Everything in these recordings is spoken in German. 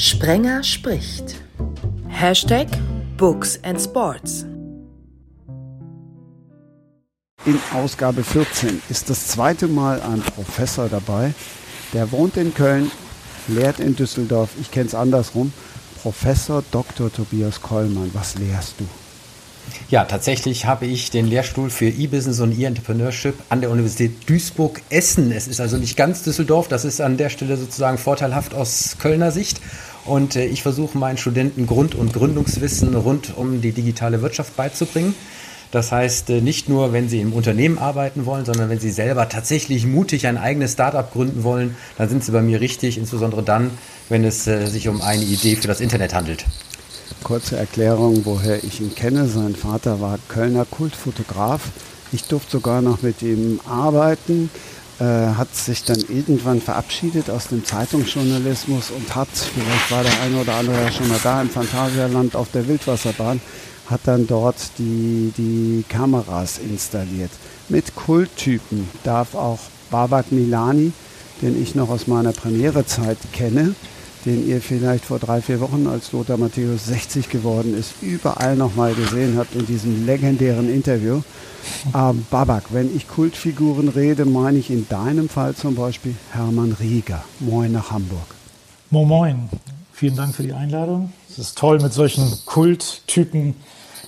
Sprenger spricht. Hashtag Books and Sports. In Ausgabe 14 ist das zweite Mal ein Professor dabei. Der wohnt in Köln, lehrt in Düsseldorf. Ich kenne es andersrum. Professor Dr. Tobias Kollmann, was lehrst du? Ja, tatsächlich habe ich den Lehrstuhl für E-Business und E-Entrepreneurship an der Universität Duisburg-Essen. Es ist also nicht ganz Düsseldorf, das ist an der Stelle sozusagen vorteilhaft aus Kölner Sicht. Und äh, ich versuche meinen Studenten Grund- und Gründungswissen rund um die digitale Wirtschaft beizubringen. Das heißt, äh, nicht nur, wenn Sie im Unternehmen arbeiten wollen, sondern wenn Sie selber tatsächlich mutig ein eigenes Startup gründen wollen, dann sind Sie bei mir richtig, insbesondere dann, wenn es äh, sich um eine Idee für das Internet handelt. Kurze Erklärung, woher ich ihn kenne. Sein Vater war Kölner Kultfotograf. Ich durfte sogar noch mit ihm arbeiten. Äh, hat sich dann irgendwann verabschiedet aus dem Zeitungsjournalismus und hat, vielleicht war der eine oder andere ja schon mal da im Phantasialand auf der Wildwasserbahn, hat dann dort die, die Kameras installiert. Mit Kulttypen darf auch Babak Milani, den ich noch aus meiner Premierezeit kenne, den ihr vielleicht vor drei, vier Wochen, als Lothar Matthäus 60 geworden ist, überall nochmal gesehen habt in diesem legendären Interview. Ähm, Babak, wenn ich Kultfiguren rede, meine ich in deinem Fall zum Beispiel Hermann Rieger. Moin nach Hamburg. Moin, moin. Vielen Dank für die Einladung. Es ist toll, mit solchen Kulttypen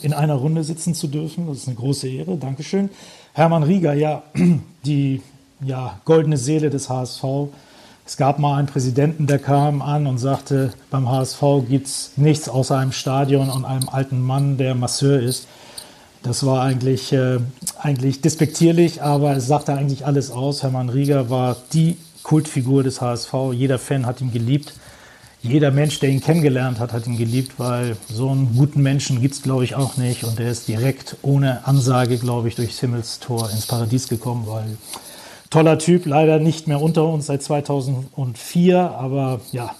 in einer Runde sitzen zu dürfen. Das ist eine große Ehre. Dankeschön. Hermann Rieger, ja, die ja, goldene Seele des HSV es gab mal einen Präsidenten, der kam an und sagte, beim HSV gibt es nichts außer einem Stadion und einem alten Mann, der Masseur ist. Das war eigentlich, äh, eigentlich despektierlich, aber es sagte eigentlich alles aus. Hermann Rieger war die Kultfigur des HSV. Jeder Fan hat ihn geliebt. Jeder Mensch, der ihn kennengelernt hat, hat ihn geliebt, weil so einen guten Menschen gibt es, glaube ich, auch nicht. Und er ist direkt ohne Ansage, glaube ich, durchs Himmelstor ins Paradies gekommen, weil toller Typ, leider nicht mehr unter uns seit 2004, aber ja,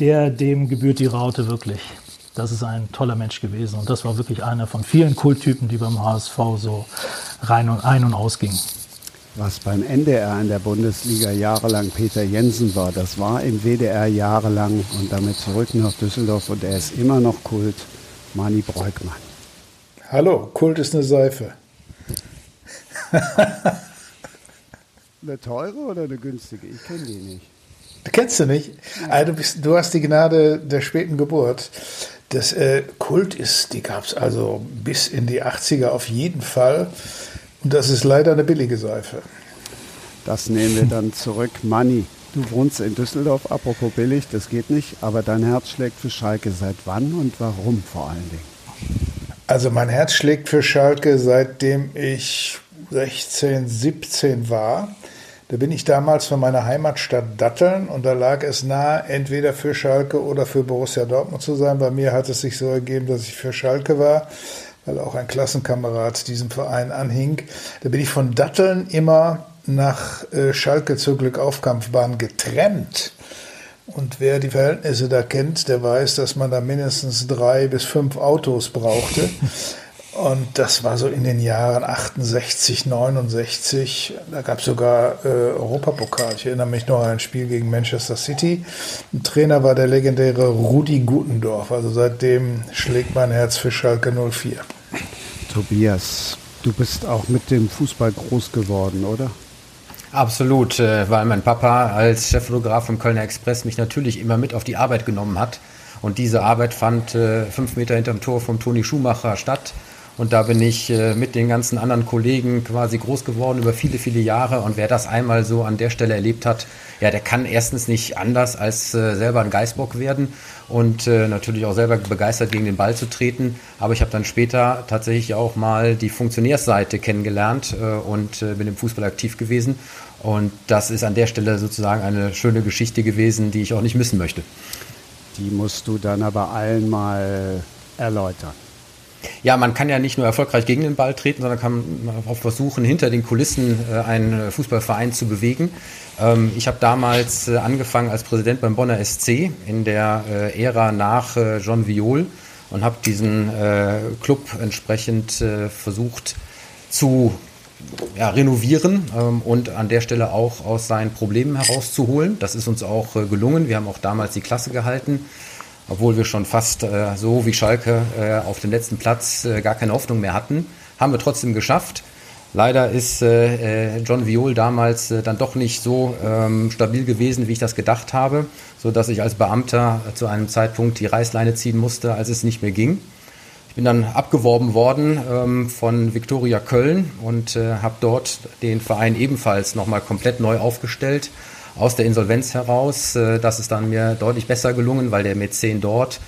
der, dem gebührt die Raute wirklich. Das ist ein toller Mensch gewesen und das war wirklich einer von vielen Kulttypen, die beim HSV so rein und ein- und ausgingen. Was beim NDR in der Bundesliga jahrelang Peter Jensen war, das war im WDR jahrelang und damit zurück nach Düsseldorf und er ist immer noch Kult, Mani Breukmann. Hallo, Kult ist eine Seife. Eine teure oder eine günstige? Ich kenne die nicht. Kennst du nicht? Ja. Also du, bist, du hast die Gnade der späten Geburt. Das äh, Kult ist, die gab es also bis in die 80er auf jeden Fall. Und das ist leider eine billige Seife. Das nehmen wir dann zurück. Money. Du wohnst in Düsseldorf, apropos billig, das geht nicht, aber dein Herz schlägt für Schalke. Seit wann und warum vor allen Dingen? Also mein Herz schlägt für Schalke, seitdem ich 16, 17 war. Da bin ich damals von meiner Heimatstadt Datteln und da lag es nahe, entweder für Schalke oder für Borussia Dortmund zu sein. Bei mir hat es sich so ergeben, dass ich für Schalke war, weil auch ein Klassenkamerad diesem Verein anhing. Da bin ich von Datteln immer nach äh, Schalke zur Glückaufkampfbahn getrennt. Und wer die Verhältnisse da kennt, der weiß, dass man da mindestens drei bis fünf Autos brauchte. Und das war so in den Jahren 68, 69. Da gab es sogar äh, Europapokal. Ich erinnere mich noch an ein Spiel gegen Manchester City. Ein Trainer war der legendäre Rudi Gutendorf. Also seitdem schlägt mein Herz für Schalke 04. Tobias, du bist auch mit dem Fußball groß geworden, oder? Absolut, äh, weil mein Papa als Cheffotograf vom Kölner Express mich natürlich immer mit auf die Arbeit genommen hat. Und diese Arbeit fand äh, fünf Meter hinterm Tor vom Toni Schumacher statt. Und da bin ich äh, mit den ganzen anderen Kollegen quasi groß geworden über viele, viele Jahre. Und wer das einmal so an der Stelle erlebt hat, ja, der kann erstens nicht anders als äh, selber ein Geißbock werden und äh, natürlich auch selber begeistert gegen den Ball zu treten. Aber ich habe dann später tatsächlich auch mal die Funktionärsseite kennengelernt äh, und äh, bin im Fußball aktiv gewesen. Und das ist an der Stelle sozusagen eine schöne Geschichte gewesen, die ich auch nicht missen möchte. Die musst du dann aber allen mal erläutern. Ja, man kann ja nicht nur erfolgreich gegen den Ball treten, sondern kann auch versuchen, hinter den Kulissen äh, einen Fußballverein zu bewegen. Ähm, ich habe damals äh, angefangen als Präsident beim Bonner SC in der äh, Ära nach John Viol und habe diesen Club entsprechend versucht zu ja, renovieren ähm, und an der Stelle auch aus seinen Problemen herauszuholen. Das ist uns auch äh, gelungen. Wir haben auch damals die Klasse gehalten, obwohl wir schon fast äh, so wie Schalke äh, auf dem letzten Platz äh, gar keine Hoffnung mehr hatten. Haben wir trotzdem geschafft. Leider ist äh, äh, John Viol damals äh, dann doch nicht so ähm, stabil gewesen, wie ich das gedacht habe, so dass ich als Beamter zu einem Zeitpunkt die Reißleine ziehen musste, als es nicht mehr ging. Ich bin dann abgeworben worden ähm, von Viktoria Köln und äh, habe dort den Verein ebenfalls nochmal komplett neu aufgestellt aus der Insolvenz heraus. Äh, das ist dann mir deutlich besser gelungen, weil der Mäzen dort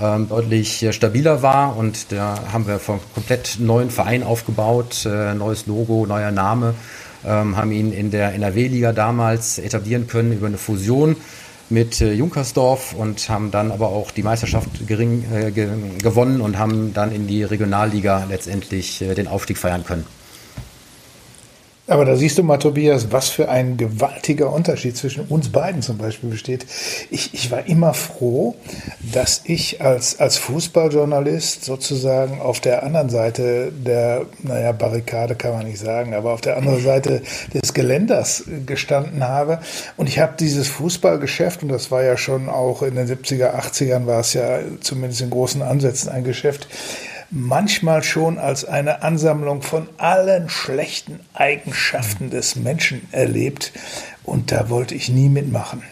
ähm, deutlich äh, stabiler war und da haben wir von komplett neuen Verein aufgebaut, äh, neues Logo, neuer Name, ähm, haben ihn in der NRW-Liga damals etablieren können über eine Fusion mit Junkersdorf und haben dann aber auch die Meisterschaft gering, äh, ge gewonnen und haben dann in die Regionalliga letztendlich äh, den Aufstieg feiern können. Aber da siehst du mal, Tobias, was für ein gewaltiger Unterschied zwischen uns beiden zum Beispiel besteht. Ich, ich war immer froh, dass ich als, als Fußballjournalist sozusagen auf der anderen Seite der, naja, Barrikade kann man nicht sagen, aber auf der anderen Seite des Geländers gestanden habe. Und ich habe dieses Fußballgeschäft, und das war ja schon auch in den 70er, 80ern war es ja zumindest in großen Ansätzen ein Geschäft, manchmal schon als eine Ansammlung von allen schlechten Eigenschaften des Menschen erlebt. Und da wollte ich nie mitmachen.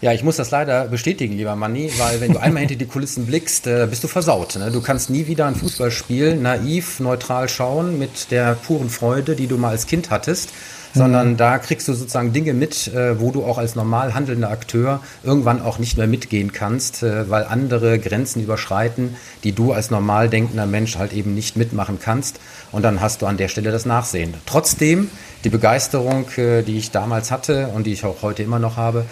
Ja, ich muss das leider bestätigen, lieber Manni, weil wenn du einmal hinter die Kulissen blickst, äh, bist du versaut. Ne? Du kannst nie wieder ein Fußballspiel naiv, neutral schauen mit der puren Freude, die du mal als Kind hattest sondern mhm. da kriegst du sozusagen Dinge mit, äh, wo du auch als normal handelnder Akteur irgendwann auch nicht mehr mitgehen kannst, äh, weil andere Grenzen überschreiten, die du als normal denkender Mensch halt eben nicht mitmachen kannst. Und dann hast du an der Stelle das Nachsehen. Trotzdem die Begeisterung, äh, die ich damals hatte und die ich auch heute immer noch habe,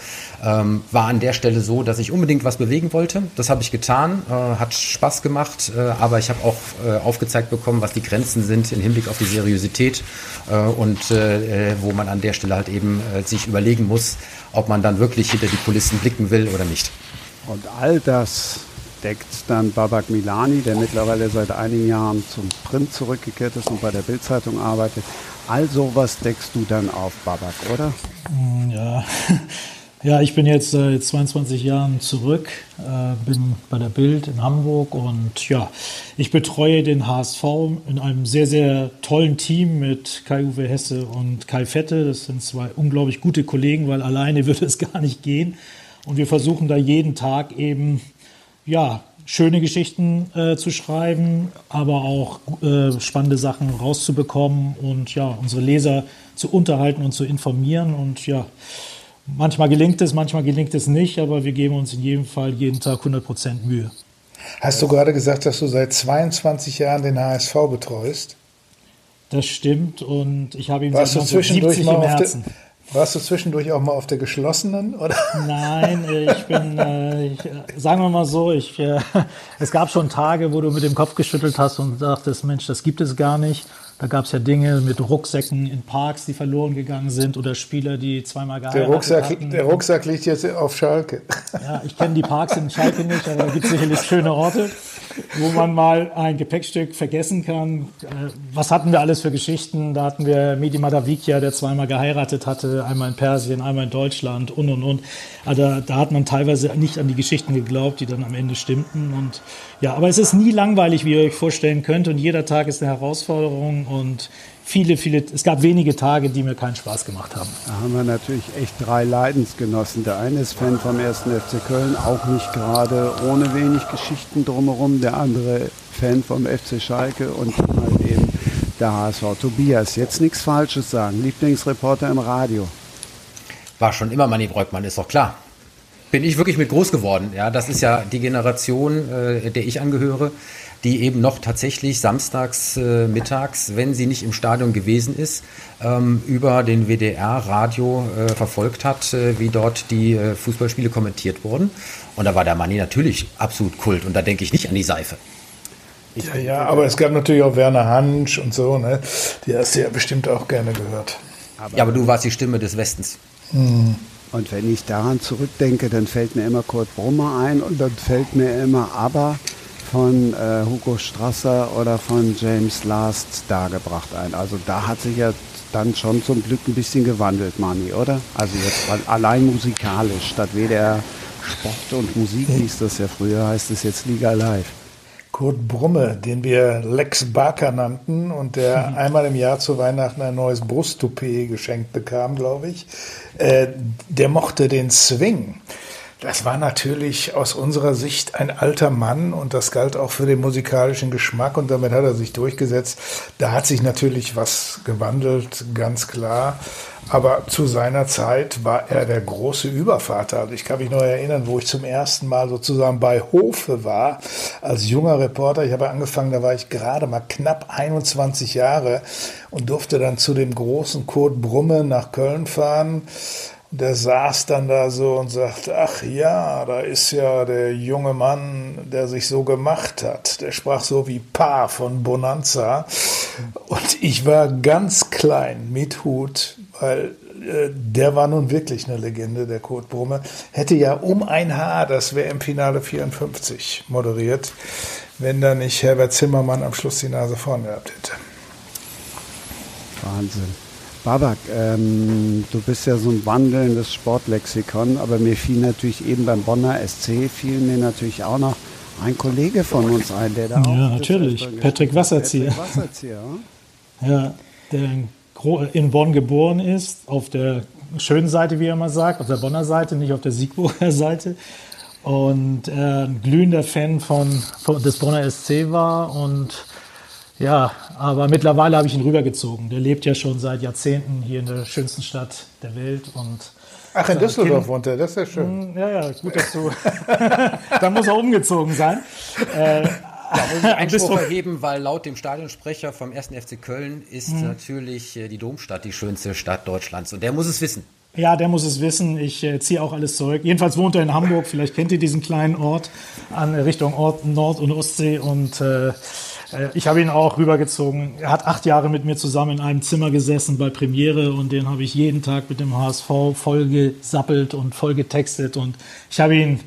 ähm, war an der Stelle so, dass ich unbedingt was bewegen wollte. Das habe ich getan, äh, hat Spaß gemacht, äh, aber ich habe auch aufgezeigt bekommen, was die Grenzen sind im Hinblick auf die Seriosität und wo man an der Stelle halt eben sich überlegen muss, ob man dann wirklich hinter die Kulissen blicken will oder nicht. Und all das deckt dann Babak Milani, der mittlerweile seit einigen Jahren zum Print zurückgekehrt ist und bei der Bildzeitung arbeitet. All sowas deckst du dann auf, Babak, oder? Mm, ja. Ja, ich bin jetzt seit 22 Jahren zurück, äh, bin bei der Bild in Hamburg und ja, ich betreue den HSV in einem sehr, sehr tollen Team mit Kai-Uwe Hesse und Kai Fette. Das sind zwei unglaublich gute Kollegen, weil alleine würde es gar nicht gehen. Und wir versuchen da jeden Tag eben ja, schöne Geschichten äh, zu schreiben, aber auch äh, spannende Sachen rauszubekommen und ja, unsere Leser zu unterhalten und zu informieren. Und ja, manchmal gelingt es, manchmal gelingt es nicht, aber wir geben uns in jedem Fall jeden Tag 100 Prozent Mühe. Hast du gerade gesagt, dass du seit 22 Jahren den HSV betreust? Das stimmt und ich habe ihn Warst seit 1970 im Herzen. Warst du zwischendurch auch mal auf der geschlossenen? Oder? Nein, ich bin, äh, ich, sagen wir mal so, ich, äh, es gab schon Tage, wo du mit dem Kopf geschüttelt hast und dachtest, Mensch, das gibt es gar nicht. Da gab es ja Dinge mit Rucksäcken in Parks, die verloren gegangen sind oder Spieler, die zweimal geheiratet der Rucksack, hatten. Der Rucksack liegt jetzt auf Schalke. Ja, ich kenne die Parks in Schalke nicht, aber da gibt es sicherlich schöne Orte, wo man mal ein Gepäckstück vergessen kann. Äh, was hatten wir alles für Geschichten? Da hatten wir Medi Madavikia, der zweimal geheiratet hatte, einmal in Persien, einmal in Deutschland und, und, und. Also da, da hat man teilweise nicht an die Geschichten geglaubt, die dann am Ende stimmten. Und ja, aber es ist nie langweilig, wie ihr euch vorstellen könnt. Und jeder Tag ist eine Herausforderung und viele, viele, es gab wenige Tage, die mir keinen Spaß gemacht haben. Da haben wir natürlich echt drei Leidensgenossen. Der eine ist Fan vom 1. FC Köln, auch nicht gerade ohne wenig Geschichten drumherum. Der andere Fan vom FC Schalke und halt eben der HSV. Tobias, jetzt nichts Falsches sagen. Lieblingsreporter im Radio. War schon immer Manni Breukmann, ist doch klar. Bin ich wirklich mit groß geworden. Ja, das ist ja die Generation, äh, der ich angehöre die eben noch tatsächlich samstags äh, mittags, wenn sie nicht im Stadion gewesen ist, ähm, über den WDR-Radio äh, verfolgt hat, äh, wie dort die äh, Fußballspiele kommentiert wurden. Und da war der Manni natürlich absolut Kult. Und da denke ich nicht an die Seife. Ja, ja, aber es gab natürlich auch Werner Hansch und so, ne? Die hast du ja bestimmt auch gerne gehört. Aber ja, aber du warst die Stimme des Westens. Hm. Und wenn ich daran zurückdenke, dann fällt mir immer Kurt Brummer ein und dann fällt mir immer aber von äh, Hugo Strasser oder von James Last dargebracht ein. Also da hat sich ja dann schon zum Glück ein bisschen gewandelt, Mani, oder? Also jetzt allein musikalisch, statt WDR Sport und Musik hieß das ja früher, heißt es jetzt Liga Live. Kurt Brumme, den wir Lex Barker nannten und der einmal im Jahr zu Weihnachten ein neues Brusttoupet geschenkt bekam, glaube ich, äh, der mochte den Swing. Das war natürlich aus unserer Sicht ein alter Mann und das galt auch für den musikalischen Geschmack und damit hat er sich durchgesetzt. Da hat sich natürlich was gewandelt, ganz klar. Aber zu seiner Zeit war er der große Übervater. Also ich kann mich noch erinnern, wo ich zum ersten Mal sozusagen bei Hofe war, als junger Reporter. Ich habe angefangen, da war ich gerade mal knapp 21 Jahre und durfte dann zu dem großen Kurt Brumme nach Köln fahren der saß dann da so und sagte, ach ja, da ist ja der junge Mann, der sich so gemacht hat. Der sprach so wie Pa von Bonanza. Und ich war ganz klein mit Hut, weil äh, der war nun wirklich eine Legende, der Kurt Brumme. Hätte ja um ein Haar das WM-Finale 54 moderiert, wenn da nicht Herbert Zimmermann am Schluss die Nase vorn gehabt hätte. Wahnsinn. Babak, ähm, du bist ja so ein wandelndes Sportlexikon, aber mir fiel natürlich eben beim Bonner SC, fiel mir natürlich auch noch ein Kollege von uns ein, der da ja, auch... Ja, natürlich, Patrick Wasserzieher. Patrick Wasserzieher ja, der in Bonn geboren ist, auf der schönen Seite, wie er immer sagt, auf der Bonner Seite, nicht auf der Siegburger Seite. Und äh, ein glühender Fan von, von des Bonner SC war und ja, aber mittlerweile habe ich ihn rübergezogen. Der lebt ja schon seit Jahrzehnten hier in der schönsten Stadt der Welt und Ach, in Düsseldorf wohnt er, das ist ja schön. Hm, ja, ja, gut, dass du. da muss er umgezogen sein. Äh, da muss ich Einspruch erheben, weil laut dem Stadionsprecher vom 1. FC Köln ist hm. natürlich äh, die Domstadt die schönste Stadt Deutschlands. Und der muss es wissen. Ja, der muss es wissen. Ich äh, ziehe auch alles zurück. Jedenfalls wohnt er in Hamburg. Vielleicht kennt ihr diesen kleinen Ort an Richtung Ort, Nord- und Ostsee. Und äh, äh, ich habe ihn auch rübergezogen. Er hat acht Jahre mit mir zusammen in einem Zimmer gesessen bei Premiere und den habe ich jeden Tag mit dem HSV voll gesappelt und voll getextet und ich habe ihn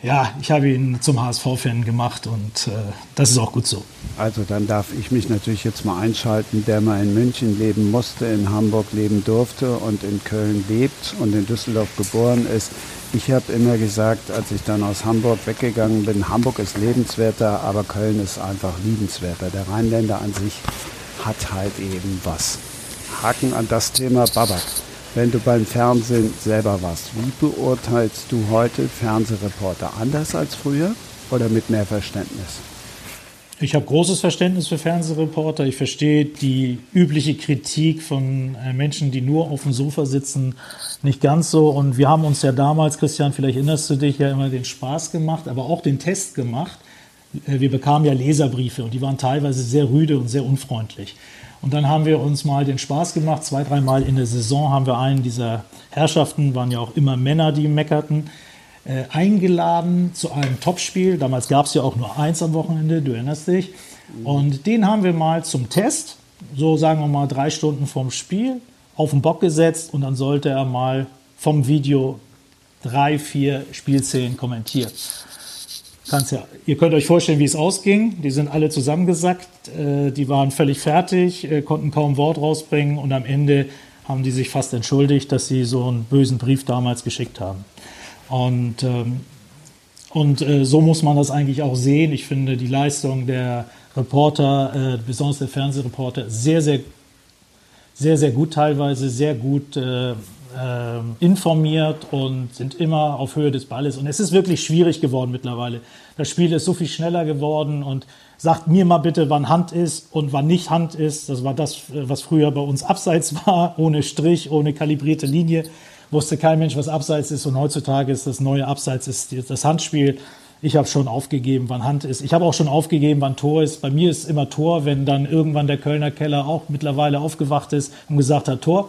ja, ich habe ihn zum HSV-Fan gemacht und äh, das ist auch gut so. Also dann darf ich mich natürlich jetzt mal einschalten, der mal in München leben musste, in Hamburg leben durfte und in Köln lebt und in Düsseldorf geboren ist. Ich habe immer gesagt, als ich dann aus Hamburg weggegangen bin, Hamburg ist lebenswerter, aber Köln ist einfach liebenswerter. Der Rheinländer an sich hat halt eben was. Haken an das Thema Babak. Wenn du beim Fernsehen selber warst, wie beurteilst du heute Fernsehreporter? Anders als früher oder mit mehr Verständnis? Ich habe großes Verständnis für Fernsehreporter. Ich verstehe die übliche Kritik von äh, Menschen, die nur auf dem Sofa sitzen, nicht ganz so. Und wir haben uns ja damals, Christian, vielleicht erinnerst du dich, ja immer den Spaß gemacht, aber auch den Test gemacht. Äh, wir bekamen ja Leserbriefe und die waren teilweise sehr rüde und sehr unfreundlich. Und dann haben wir uns mal den Spaß gemacht. Zwei, dreimal in der Saison haben wir einen dieser Herrschaften, waren ja auch immer Männer, die meckerten, äh, eingeladen zu einem Topspiel. Damals gab es ja auch nur eins am Wochenende, du erinnerst dich. Und den haben wir mal zum Test, so sagen wir mal drei Stunden vorm Spiel, auf den Bock gesetzt und dann sollte er mal vom Video drei, vier Spielszenen kommentieren. Kannst ja, ihr könnt euch vorstellen, wie es ausging. Die sind alle zusammengesackt, äh, die waren völlig fertig, äh, konnten kaum Wort rausbringen und am Ende haben die sich fast entschuldigt, dass sie so einen bösen Brief damals geschickt haben. Und, ähm, und äh, so muss man das eigentlich auch sehen. Ich finde die Leistung der Reporter, äh, besonders der Fernsehreporter, sehr, sehr sehr, sehr gut teilweise, sehr gut äh, äh, informiert und sind immer auf Höhe des Balles. Und es ist wirklich schwierig geworden mittlerweile. Das Spiel ist so viel schneller geworden und sagt mir mal bitte, wann Hand ist und wann nicht Hand ist. Das war das, was früher bei uns Abseits war, ohne Strich, ohne kalibrierte Linie. Wusste kein Mensch, was Abseits ist. Und heutzutage ist das neue Abseits ist das Handspiel. Ich habe schon aufgegeben, wann Hand ist. Ich habe auch schon aufgegeben, wann Tor ist. Bei mir ist immer Tor, wenn dann irgendwann der Kölner Keller auch mittlerweile aufgewacht ist und gesagt hat Tor.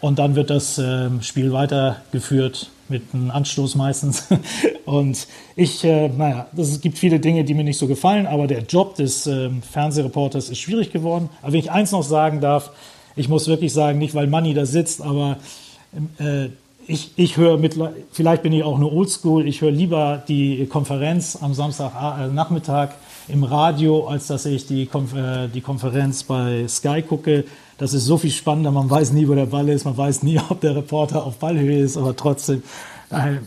Und dann wird das äh, Spiel weitergeführt mit einem Anstoß meistens. Und ich, äh, naja, es gibt viele Dinge, die mir nicht so gefallen, aber der Job des äh, Fernsehreporters ist schwierig geworden. Aber wenn ich eins noch sagen darf, ich muss wirklich sagen, nicht weil Manni da sitzt, aber äh, ich, ich höre mit, vielleicht bin ich auch nur oldschool, ich höre lieber die Konferenz am Samstagnachmittag im Radio, als dass ich die, Konf äh, die Konferenz bei Sky gucke. Das ist so viel spannender. Man weiß nie, wo der Ball ist. Man weiß nie, ob der Reporter auf Ballhöhe ist. Aber trotzdem,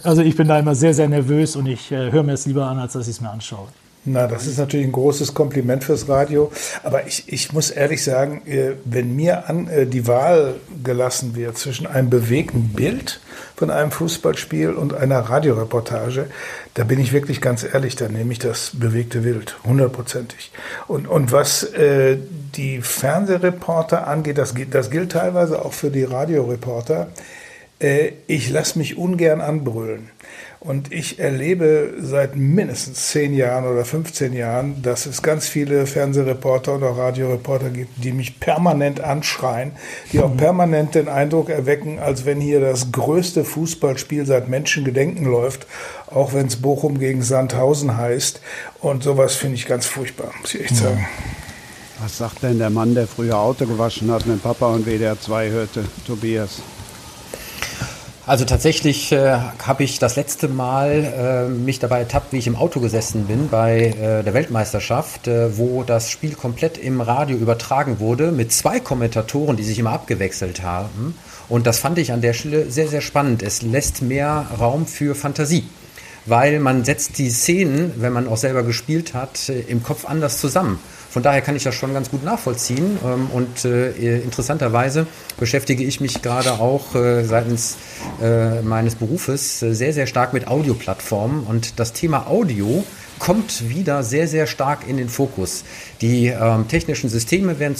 also ich bin da immer sehr, sehr nervös und ich äh, höre mir es lieber an, als dass ich es mir anschaue. Na, das ist natürlich ein großes Kompliment fürs Radio. Aber ich, ich muss ehrlich sagen, äh, wenn mir an, äh, die Wahl gelassen wird zwischen einem bewegten Bild von einem Fußballspiel und einer Radioreportage, da bin ich wirklich ganz ehrlich, da nehme ich das bewegte Bild, hundertprozentig. Und, und was äh, die Fernsehreporter angeht, das, das gilt teilweise auch für die Radioreporter, äh, ich lasse mich ungern anbrüllen. Und ich erlebe seit mindestens zehn Jahren oder 15 Jahren, dass es ganz viele Fernsehreporter oder Radioreporter gibt, die mich permanent anschreien, die auch permanent den Eindruck erwecken, als wenn hier das größte Fußballspiel seit Menschengedenken läuft, auch wenn es Bochum gegen Sandhausen heißt. Und sowas finde ich ganz furchtbar, muss ich echt sagen. Was sagt denn der Mann, der früher Auto gewaschen hat, wenn Papa und WDR 2 hörte, Tobias? Also tatsächlich äh, habe ich das letzte Mal äh, mich dabei ertappt, wie ich im Auto gesessen bin bei äh, der Weltmeisterschaft, äh, wo das Spiel komplett im Radio übertragen wurde mit zwei Kommentatoren, die sich immer abgewechselt haben. Und das fand ich an der Stelle sehr, sehr spannend. Es lässt mehr Raum für Fantasie weil man setzt die Szenen, wenn man auch selber gespielt hat, äh, im Kopf anders zusammen. Von daher kann ich das schon ganz gut nachvollziehen. Ähm, und äh, interessanterweise beschäftige ich mich gerade auch äh, seitens äh, meines Berufes äh, sehr, sehr stark mit Audioplattformen. Und das Thema Audio kommt wieder sehr, sehr stark in den Fokus. Die ähm, technischen Systeme werden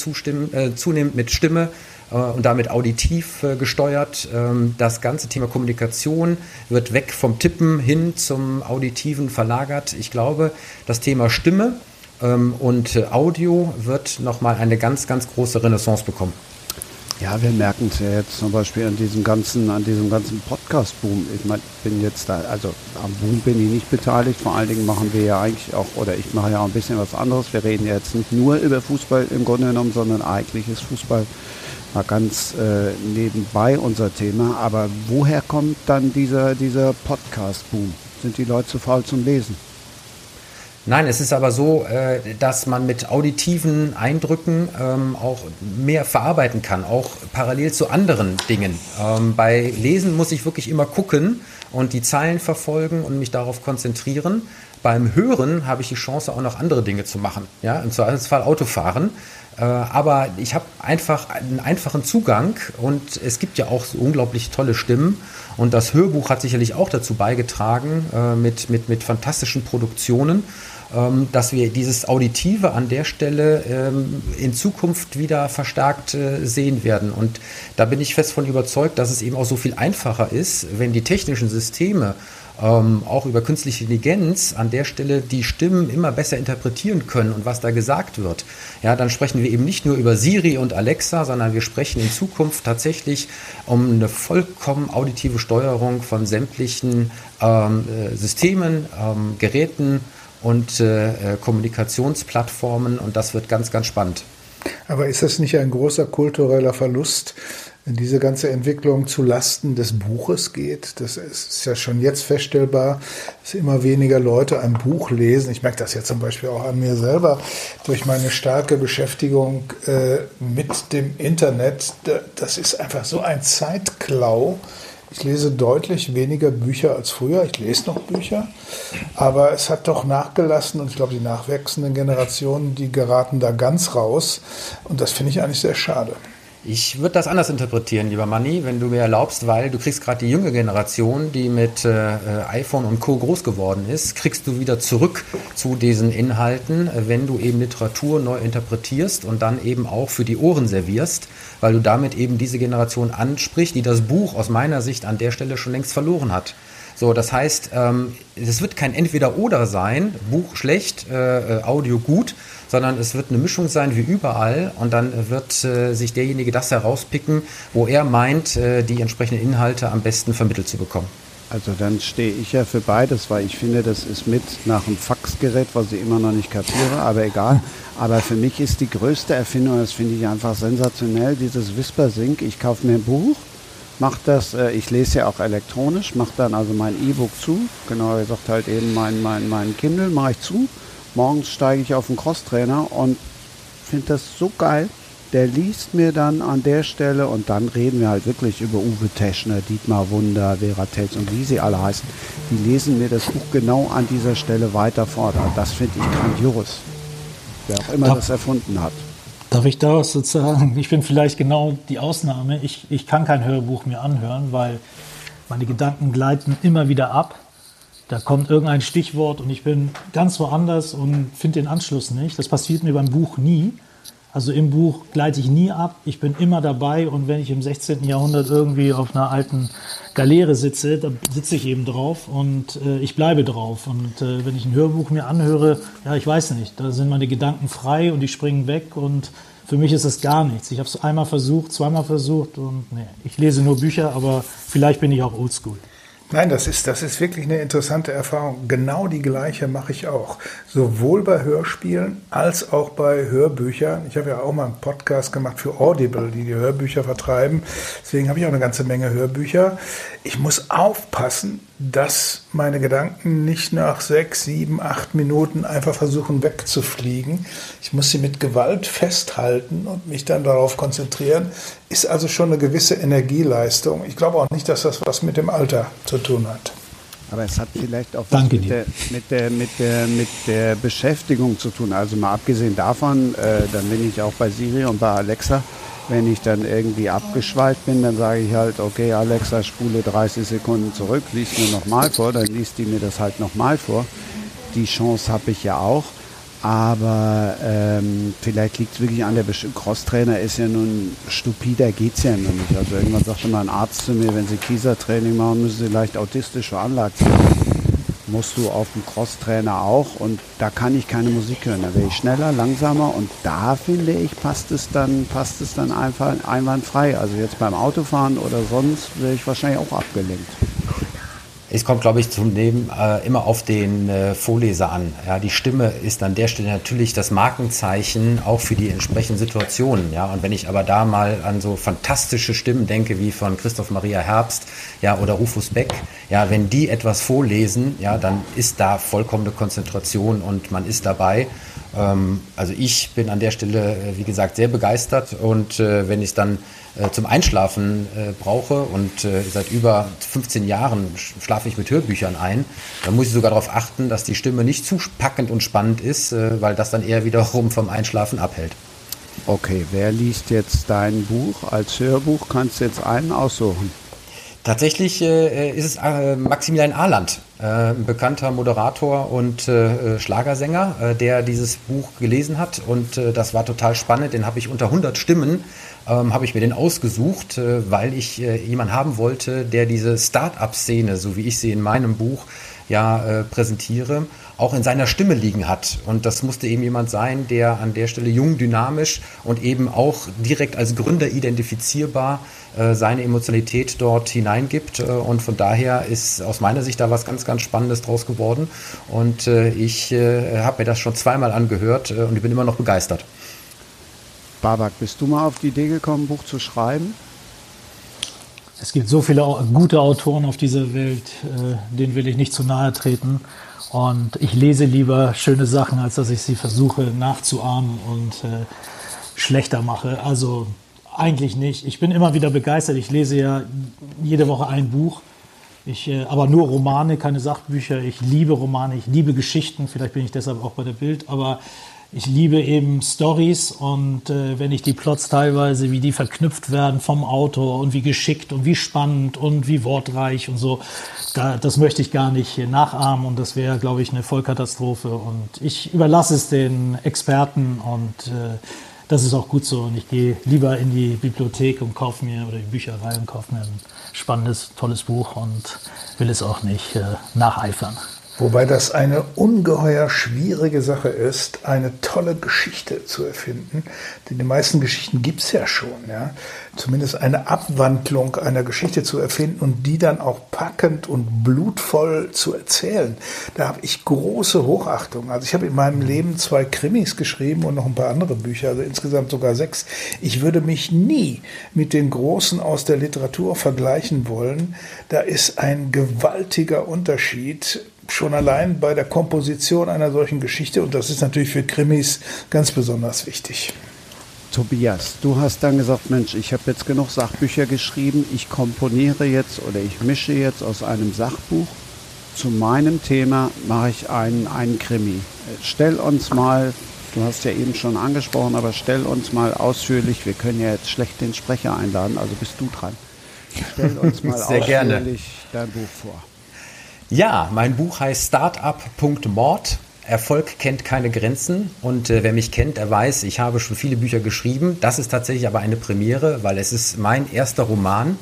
äh, zunehmend mit Stimme äh, und damit auditiv äh, gesteuert. Ähm, das ganze Thema Kommunikation wird weg vom Tippen hin zum Auditiven verlagert. Ich glaube, das Thema Stimme und äh, Audio wird nochmal eine ganz, ganz große Renaissance bekommen. Ja, wir merken es ja jetzt zum Beispiel an diesem ganzen, an diesem ganzen Podcast-Boom. Ich meine, bin jetzt da, also am Boom bin ich nicht beteiligt. Vor allen Dingen machen wir ja eigentlich auch, oder ich mache ja auch ein bisschen was anderes. Wir reden ja jetzt nicht nur über Fußball im Grunde genommen, sondern eigentlich ist Fußball mal ganz äh, nebenbei unser Thema. Aber woher kommt dann dieser, dieser Podcast-Boom? Sind die Leute zu faul zum Lesen? Nein, es ist aber so, äh, dass man mit auditiven Eindrücken ähm, auch mehr verarbeiten kann, auch parallel zu anderen Dingen. Ähm, bei Lesen muss ich wirklich immer gucken und die Zeilen verfolgen und mich darauf konzentrieren. Beim Hören habe ich die Chance, auch noch andere Dinge zu machen. Ja, im Zweifelsfall Autofahren. Äh, aber ich habe einfach einen einfachen Zugang und es gibt ja auch so unglaublich tolle Stimmen. Und das Hörbuch hat sicherlich auch dazu beigetragen, äh, mit, mit, mit fantastischen Produktionen, ähm, dass wir dieses Auditive an der Stelle ähm, in Zukunft wieder verstärkt äh, sehen werden. Und da bin ich fest von überzeugt, dass es eben auch so viel einfacher ist, wenn die technischen Systeme ähm, auch über künstliche Intelligenz an der Stelle die Stimmen immer besser interpretieren können und was da gesagt wird, ja, dann sprechen wir eben nicht nur über Siri und Alexa, sondern wir sprechen in Zukunft tatsächlich um eine vollkommen auditive Steuerung von sämtlichen ähm, äh, Systemen, ähm, Geräten und äh, äh, Kommunikationsplattformen und das wird ganz, ganz spannend. Aber ist das nicht ein großer kultureller Verlust, diese ganze Entwicklung zu Lasten des Buches geht. Das ist ja schon jetzt feststellbar, dass immer weniger Leute ein Buch lesen. Ich merke das ja zum Beispiel auch an mir selber durch meine starke Beschäftigung äh, mit dem Internet. Das ist einfach so ein Zeitklau. Ich lese deutlich weniger Bücher als früher. Ich lese noch Bücher, aber es hat doch nachgelassen und ich glaube, die nachwachsenden Generationen, die geraten da ganz raus und das finde ich eigentlich sehr schade. Ich würde das anders interpretieren, lieber Manni, wenn du mir erlaubst, weil du kriegst gerade die junge Generation, die mit äh, iPhone und Co. groß geworden ist, kriegst du wieder zurück zu diesen Inhalten, wenn du eben Literatur neu interpretierst und dann eben auch für die Ohren servierst, weil du damit eben diese Generation ansprichst, die das Buch aus meiner Sicht an der Stelle schon längst verloren hat. So, das heißt, ähm, es wird kein Entweder-Oder sein, Buch schlecht, äh, äh, Audio gut, sondern es wird eine Mischung sein wie überall und dann wird äh, sich derjenige das herauspicken, wo er meint, äh, die entsprechenden Inhalte am besten vermittelt zu bekommen. Also dann stehe ich ja für beides, weil ich finde, das ist mit nach einem Faxgerät, was ich immer noch nicht kapiere, aber egal. Aber für mich ist die größte Erfindung, das finde ich einfach sensationell, dieses Whisper-Sync. Ich kaufe mir ein Buch, mache das, äh, ich lese ja auch elektronisch, mache dann also mein E-Book zu, genau gesagt halt eben mein, mein, mein Kindle mache ich zu morgens steige ich auf den Crosstrainer und finde das so geil. der liest mir dann an der Stelle und dann reden wir halt wirklich über Uwe Teschner, Dietmar Wunder, Vera Telz und wie sie alle heißen. Die lesen mir das Buch genau an dieser Stelle weiter vor. Das finde ich grandios. Wer auch immer Darf, das erfunden hat. Darf ich da was sozusagen? Ich bin vielleicht genau die Ausnahme. Ich, ich kann kein Hörbuch mir anhören, weil meine Gedanken gleiten immer wieder ab. Da kommt irgendein Stichwort und ich bin ganz woanders und finde den Anschluss nicht. Das passiert mir beim Buch nie. Also im Buch gleite ich nie ab, ich bin immer dabei und wenn ich im 16. Jahrhundert irgendwie auf einer alten Galeere sitze, da sitze ich eben drauf und äh, ich bleibe drauf. Und äh, wenn ich ein Hörbuch mir anhöre, ja, ich weiß nicht, da sind meine Gedanken frei und die springen weg und für mich ist es gar nichts. Ich habe es einmal versucht, zweimal versucht und nee, ich lese nur Bücher, aber vielleicht bin ich auch oldschool. Nein, das ist, das ist wirklich eine interessante Erfahrung. Genau die gleiche mache ich auch. Sowohl bei Hörspielen als auch bei Hörbüchern. Ich habe ja auch mal einen Podcast gemacht für Audible, die die Hörbücher vertreiben. Deswegen habe ich auch eine ganze Menge Hörbücher. Ich muss aufpassen, dass meine Gedanken nicht nach sechs, sieben, acht Minuten einfach versuchen wegzufliegen. Ich muss sie mit Gewalt festhalten und mich dann darauf konzentrieren. Ist also schon eine gewisse Energieleistung. Ich glaube auch nicht, dass das was mit dem Alter zu tun hat. Aber es hat vielleicht auch was mit der, mit, der, mit, der, mit der Beschäftigung zu tun. Also mal abgesehen davon, äh, dann bin ich auch bei Siri und bei Alexa wenn ich dann irgendwie abgeschweift bin, dann sage ich halt, okay, Alexa, spule 30 Sekunden zurück, liest mir nochmal vor, dann liest die mir das halt nochmal vor. Die Chance habe ich ja auch. Aber ähm, vielleicht liegt es wirklich an der Besch Crosstrainer ist ja nun stupider geht's ja noch nicht. Also irgendwann sagte mal ein Arzt zu mir, wenn Sie Kiesertraining machen, müssen Sie leicht autistisch veranlagt sein musst du auf dem Crosstrainer auch und da kann ich keine Musik hören. Da wäre ich schneller, langsamer und da finde ich, passt es dann, passt es dann einfach einwandfrei. Also jetzt beim Autofahren oder sonst wäre ich wahrscheinlich auch abgelenkt. Es kommt, glaube ich, zunehmend äh, immer auf den äh, Vorleser an. Ja, die Stimme ist an der Stelle natürlich das Markenzeichen auch für die entsprechenden Situationen. Ja, und wenn ich aber da mal an so fantastische Stimmen denke wie von Christoph Maria Herbst, ja, oder Rufus Beck, ja, wenn die etwas vorlesen, ja, dann ist da vollkommene Konzentration und man ist dabei. Ähm, also ich bin an der Stelle, äh, wie gesagt, sehr begeistert und äh, wenn ich dann äh, zum Einschlafen brauche und seit über 15 Jahren schlafe ich mit Hörbüchern ein, dann muss ich sogar darauf achten, dass die Stimme nicht zu packend und spannend ist, weil das dann eher wiederum vom Einschlafen abhält. Okay, wer liest jetzt dein Buch als Hörbuch? Kannst du jetzt einen aussuchen? Tatsächlich äh, ist es äh, Maximilian Ahland, äh, ein bekannter Moderator und äh, Schlagersänger, äh, der dieses Buch gelesen hat. Und äh, das war total spannend. Den habe ich unter 100 Stimmen, ähm, habe ich mir den ausgesucht, weil ich jemanden haben wollte, der diese Start-up-Szene, so wie ich sie in meinem Buch ja präsentiere, auch in seiner Stimme liegen hat. Und das musste eben jemand sein, der an der Stelle jung, dynamisch und eben auch direkt als Gründer identifizierbar äh, seine Emotionalität dort hineingibt. Äh, und von daher ist aus meiner Sicht da was ganz, ganz Spannendes draus geworden. Und äh, ich habe mir das schon zweimal angehört und ich bin immer noch begeistert. Babak, bist du mal auf die Idee gekommen, ein Buch zu schreiben? Es gibt so viele gute Autoren auf dieser Welt, denen will ich nicht zu nahe treten. Und ich lese lieber schöne Sachen, als dass ich sie versuche nachzuahmen und äh, schlechter mache. Also eigentlich nicht. Ich bin immer wieder begeistert. Ich lese ja jede Woche ein Buch. Ich, äh, aber nur Romane, keine Sachbücher. Ich liebe Romane, ich liebe Geschichten. Vielleicht bin ich deshalb auch bei der Bild. Aber ich liebe eben Stories und äh, wenn ich die Plots teilweise, wie die verknüpft werden vom Autor und wie geschickt und wie spannend und wie wortreich und so, da, das möchte ich gar nicht nachahmen und das wäre, glaube ich, eine Vollkatastrophe. Und ich überlasse es den Experten und äh, das ist auch gut so. Und ich gehe lieber in die Bibliothek und kaufe mir oder die Bücherei und kaufe mir ein spannendes, tolles Buch und will es auch nicht äh, nacheifern. Wobei das eine ungeheuer schwierige Sache ist, eine tolle Geschichte zu erfinden. Denn die meisten Geschichten gibt es ja schon. Ja? Zumindest eine Abwandlung einer Geschichte zu erfinden und die dann auch packend und blutvoll zu erzählen. Da habe ich große Hochachtung. Also ich habe in meinem Leben zwei Krimis geschrieben und noch ein paar andere Bücher, also insgesamt sogar sechs. Ich würde mich nie mit den Großen aus der Literatur vergleichen wollen. Da ist ein gewaltiger Unterschied schon allein bei der Komposition einer solchen Geschichte und das ist natürlich für Krimis ganz besonders wichtig. Tobias, du hast dann gesagt, Mensch, ich habe jetzt genug Sachbücher geschrieben, ich komponiere jetzt oder ich mische jetzt aus einem Sachbuch zu meinem Thema, mache ich einen, einen Krimi. Stell uns mal, du hast ja eben schon angesprochen, aber stell uns mal ausführlich, wir können ja jetzt schlecht den Sprecher einladen, also bist du dran. Stell uns mal Sehr ausführlich gerne. dein Buch vor. Ja, mein Buch heißt Startup.mord Erfolg kennt keine Grenzen und äh, wer mich kennt, der weiß, ich habe schon viele Bücher geschrieben. Das ist tatsächlich aber eine Premiere, weil es ist mein erster Roman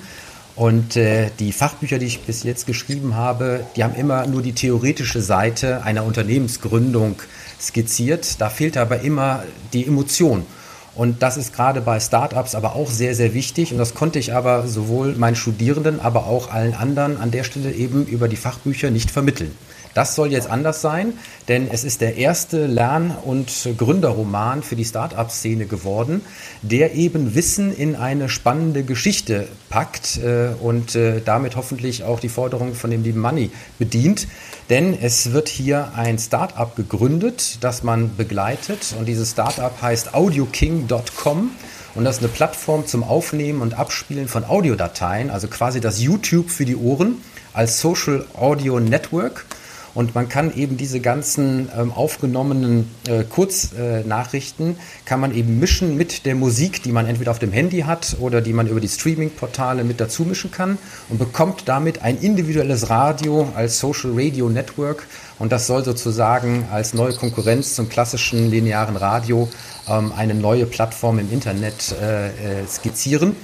und äh, die Fachbücher, die ich bis jetzt geschrieben habe, die haben immer nur die theoretische Seite einer Unternehmensgründung skizziert. Da fehlt aber immer die Emotion. Und das ist gerade bei Startups aber auch sehr, sehr wichtig. Und das konnte ich aber sowohl meinen Studierenden, aber auch allen anderen an der Stelle eben über die Fachbücher nicht vermitteln. Das soll jetzt anders sein, denn es ist der erste Lern- und Gründerroman für die Start-up-Szene geworden, der eben Wissen in eine spannende Geschichte packt äh, und äh, damit hoffentlich auch die Forderungen von dem lieben Money bedient. Denn es wird hier ein Start-up gegründet, das man begleitet und dieses Start-up heißt audioking.com. Und das ist eine Plattform zum Aufnehmen und Abspielen von Audiodateien, also quasi das YouTube für die Ohren als Social Audio Network. Und man kann eben diese ganzen ähm, aufgenommenen äh, Kurznachrichten, äh, kann man eben mischen mit der Musik, die man entweder auf dem Handy hat oder die man über die Streaming-Portale mit dazu mischen kann und bekommt damit ein individuelles Radio als Social Radio Network. Und das soll sozusagen als neue Konkurrenz zum klassischen linearen Radio ähm, eine neue Plattform im Internet äh, äh skizzieren.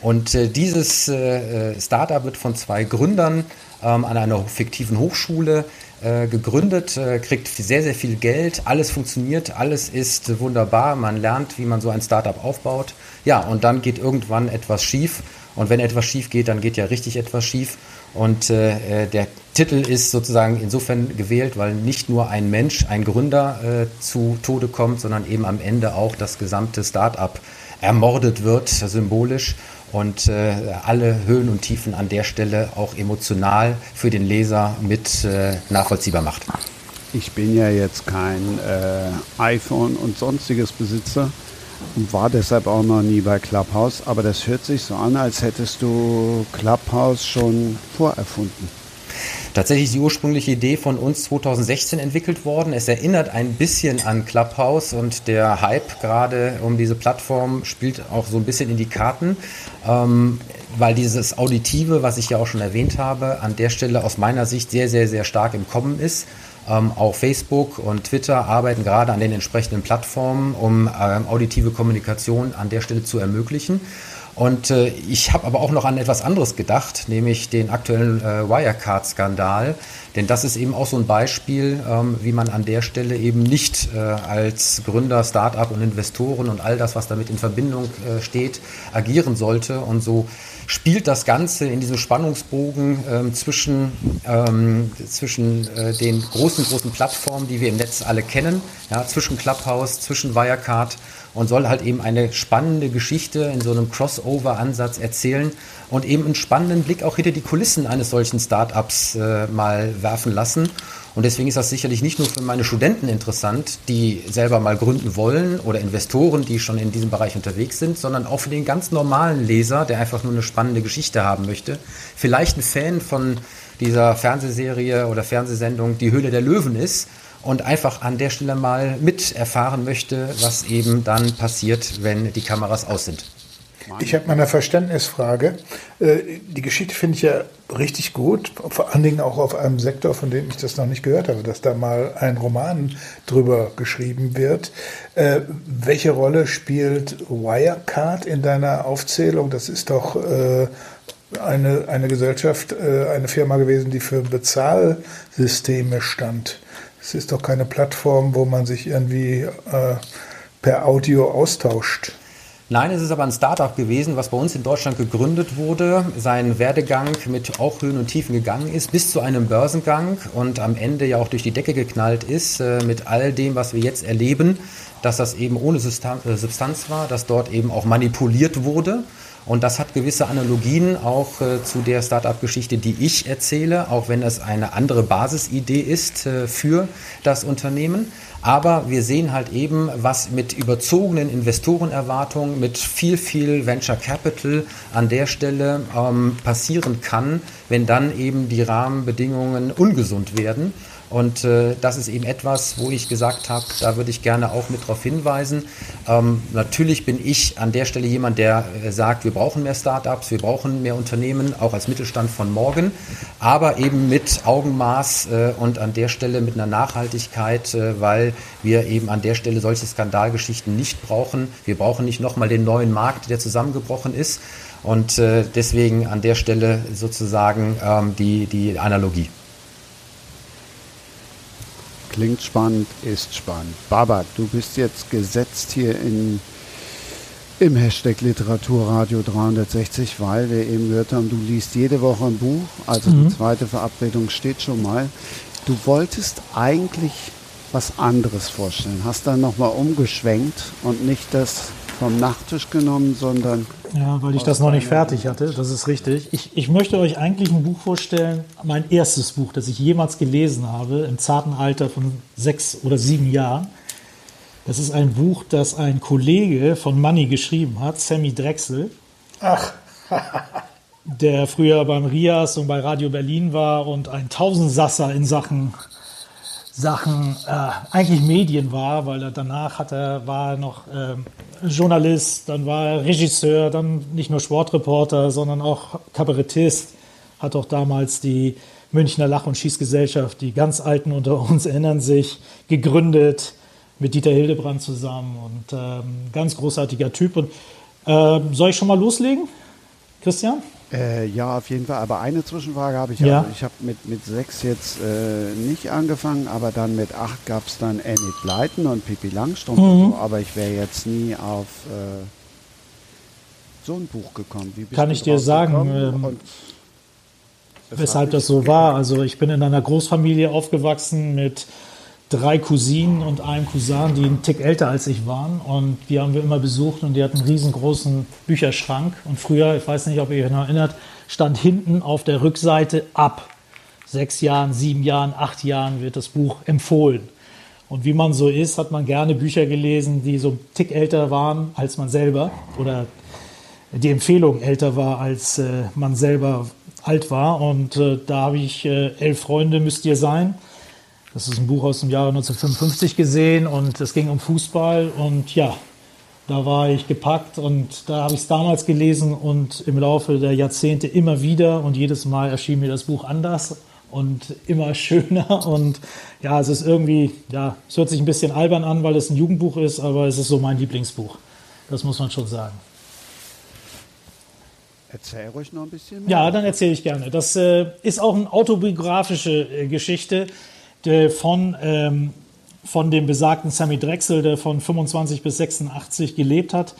Und äh, dieses äh, Startup wird von zwei Gründern ähm, an einer fiktiven Hochschule äh, gegründet, äh, kriegt sehr, sehr viel Geld, alles funktioniert, alles ist wunderbar, man lernt, wie man so ein Startup aufbaut. Ja, und dann geht irgendwann etwas schief. Und wenn etwas schief geht, dann geht ja richtig etwas schief. Und äh, äh, der Titel ist sozusagen insofern gewählt, weil nicht nur ein Mensch, ein Gründer äh, zu Tode kommt, sondern eben am Ende auch das gesamte Startup ermordet wird, symbolisch und äh, alle Höhen und Tiefen an der Stelle auch emotional für den Leser mit äh, nachvollziehbar macht. Ich bin ja jetzt kein äh, iPhone und sonstiges Besitzer und war deshalb auch noch nie bei Clubhouse, aber das hört sich so an, als hättest du Clubhouse schon vorerfunden. Tatsächlich die ursprüngliche Idee von uns 2016 entwickelt worden. Es erinnert ein bisschen an Clubhouse und der Hype gerade um diese Plattform spielt auch so ein bisschen in die Karten, ähm, weil dieses Auditive, was ich ja auch schon erwähnt habe, an der Stelle aus meiner Sicht sehr, sehr, sehr stark im Kommen ist. Ähm, auch Facebook und Twitter arbeiten gerade an den entsprechenden Plattformen, um ähm, auditive Kommunikation an der Stelle zu ermöglichen. Und äh, ich habe aber auch noch an etwas anderes gedacht, nämlich den aktuellen äh, Wirecard-Skandal. Denn das ist eben auch so ein Beispiel, ähm, wie man an der Stelle eben nicht äh, als Gründer, Start-up und Investoren und all das, was damit in Verbindung äh, steht, agieren sollte. Und so spielt das Ganze in diesem Spannungsbogen ähm, zwischen, ähm, zwischen äh, den großen, großen Plattformen, die wir im Netz alle kennen, ja, zwischen Clubhouse, zwischen Wirecard und soll halt eben eine spannende Geschichte in so einem Crossover-Ansatz erzählen und eben einen spannenden Blick auch hinter die Kulissen eines solchen Startups äh, mal werfen lassen. Und deswegen ist das sicherlich nicht nur für meine Studenten interessant, die selber mal gründen wollen oder Investoren, die schon in diesem Bereich unterwegs sind, sondern auch für den ganz normalen Leser, der einfach nur eine spannende Geschichte haben möchte. Vielleicht ein Fan von dieser Fernsehserie oder Fernsehsendung Die Höhle der Löwen ist und einfach an der Stelle mal mit erfahren möchte, was eben dann passiert, wenn die Kameras aus sind. Ich habe mal eine Verständnisfrage. Äh, die Geschichte finde ich ja richtig gut, vor allen Dingen auch auf einem Sektor, von dem ich das noch nicht gehört habe, dass da mal ein Roman drüber geschrieben wird. Äh, welche Rolle spielt Wirecard in deiner Aufzählung? Das ist doch äh, eine, eine Gesellschaft, eine Firma gewesen, die für Bezahlsysteme stand. Es ist doch keine Plattform, wo man sich irgendwie äh, per Audio austauscht. Nein, es ist aber ein Startup gewesen, was bei uns in Deutschland gegründet wurde, seinen Werdegang mit auch Höhen und Tiefen gegangen ist, bis zu einem Börsengang und am Ende ja auch durch die Decke geknallt ist äh, mit all dem, was wir jetzt erleben, dass das eben ohne äh, Substanz war, dass dort eben auch manipuliert wurde Und das hat gewisse Analogien auch äh, zu der Startup-Geschichte, die ich erzähle, auch wenn es eine andere Basisidee ist äh, für das Unternehmen. Aber wir sehen halt eben, was mit überzogenen Investorenerwartungen, mit viel, viel Venture Capital an der Stelle ähm, passieren kann, wenn dann eben die Rahmenbedingungen ungesund werden. Und äh, das ist eben etwas, wo ich gesagt habe, da würde ich gerne auch mit darauf hinweisen. Ähm, natürlich bin ich an der Stelle jemand, der äh, sagt, wir brauchen mehr Startups, wir brauchen mehr Unternehmen, auch als Mittelstand von morgen, aber eben mit Augenmaß äh, und an der Stelle mit einer Nachhaltigkeit, äh, weil wir eben an der Stelle solche Skandalgeschichten nicht brauchen. Wir brauchen nicht nochmal den neuen Markt, der zusammengebrochen ist. Und äh, deswegen an der Stelle sozusagen ähm, die, die Analogie. Klingt spannend, ist spannend. Babak, du bist jetzt gesetzt hier in, im Hashtag Literaturradio 360, weil wir eben gehört haben, du liest jede Woche ein Buch. Also mhm. die zweite Verabredung steht schon mal. Du wolltest eigentlich was anderes vorstellen, hast dann nochmal umgeschwenkt und nicht das vom Nachttisch genommen, sondern. Ja, weil ich das noch nicht fertig hatte, das ist richtig. Ich, ich möchte euch eigentlich ein Buch vorstellen, mein erstes Buch, das ich jemals gelesen habe, im zarten Alter von sechs oder sieben Jahren. Das ist ein Buch, das ein Kollege von Money geschrieben hat, Sammy Drechsel. Ach. der früher beim Rias und bei Radio Berlin war und ein Tausendsasser in Sachen Sachen äh, eigentlich Medien war, weil er danach hat er, war er noch äh, Journalist, dann war er Regisseur, dann nicht nur Sportreporter, sondern auch Kabarettist, hat auch damals die Münchner Lach- und Schießgesellschaft, die ganz Alten unter uns erinnern sich, gegründet mit Dieter Hildebrand zusammen und ähm, ganz großartiger Typ. Und äh, soll ich schon mal loslegen, Christian? Äh, ja, auf jeden Fall. Aber eine Zwischenfrage habe ich. Ja. Also ich habe mit, mit sechs jetzt äh, nicht angefangen, aber dann mit acht gab es dann Enid Blyton und Pippi Langstrumpf. Mhm. So, aber ich wäre jetzt nie auf äh, so ein Buch gekommen. Kann ich dir sagen, ähm, weshalb das so war. Also ich bin in einer Großfamilie aufgewachsen mit drei Cousinen und einem Cousin, die einen Tick älter als ich waren. Und die haben wir immer besucht und die hatten einen riesengroßen Bücherschrank. Und früher, ich weiß nicht, ob ihr euch noch erinnert, stand hinten auf der Rückseite ab sechs Jahren, sieben Jahren, acht Jahren wird das Buch empfohlen. Und wie man so ist, hat man gerne Bücher gelesen, die so einen Tick älter waren als man selber oder die Empfehlung älter war, als äh, man selber alt war. Und äh, da habe ich äh, elf Freunde müsst ihr sein das ist ein Buch aus dem Jahre 1955 gesehen und es ging um Fußball und ja, da war ich gepackt und da habe ich es damals gelesen und im Laufe der Jahrzehnte immer wieder und jedes Mal erschien mir das Buch anders und immer schöner und ja, es ist irgendwie, ja, es hört sich ein bisschen albern an, weil es ein Jugendbuch ist, aber es ist so mein Lieblingsbuch. Das muss man schon sagen. Erzähl ruhig noch ein bisschen mehr. Ja, dann erzähle ich gerne. Das äh, ist auch eine autobiografische äh, Geschichte der von, ähm, von dem besagten Sammy Drechsel, der von 25 bis 86 gelebt hat.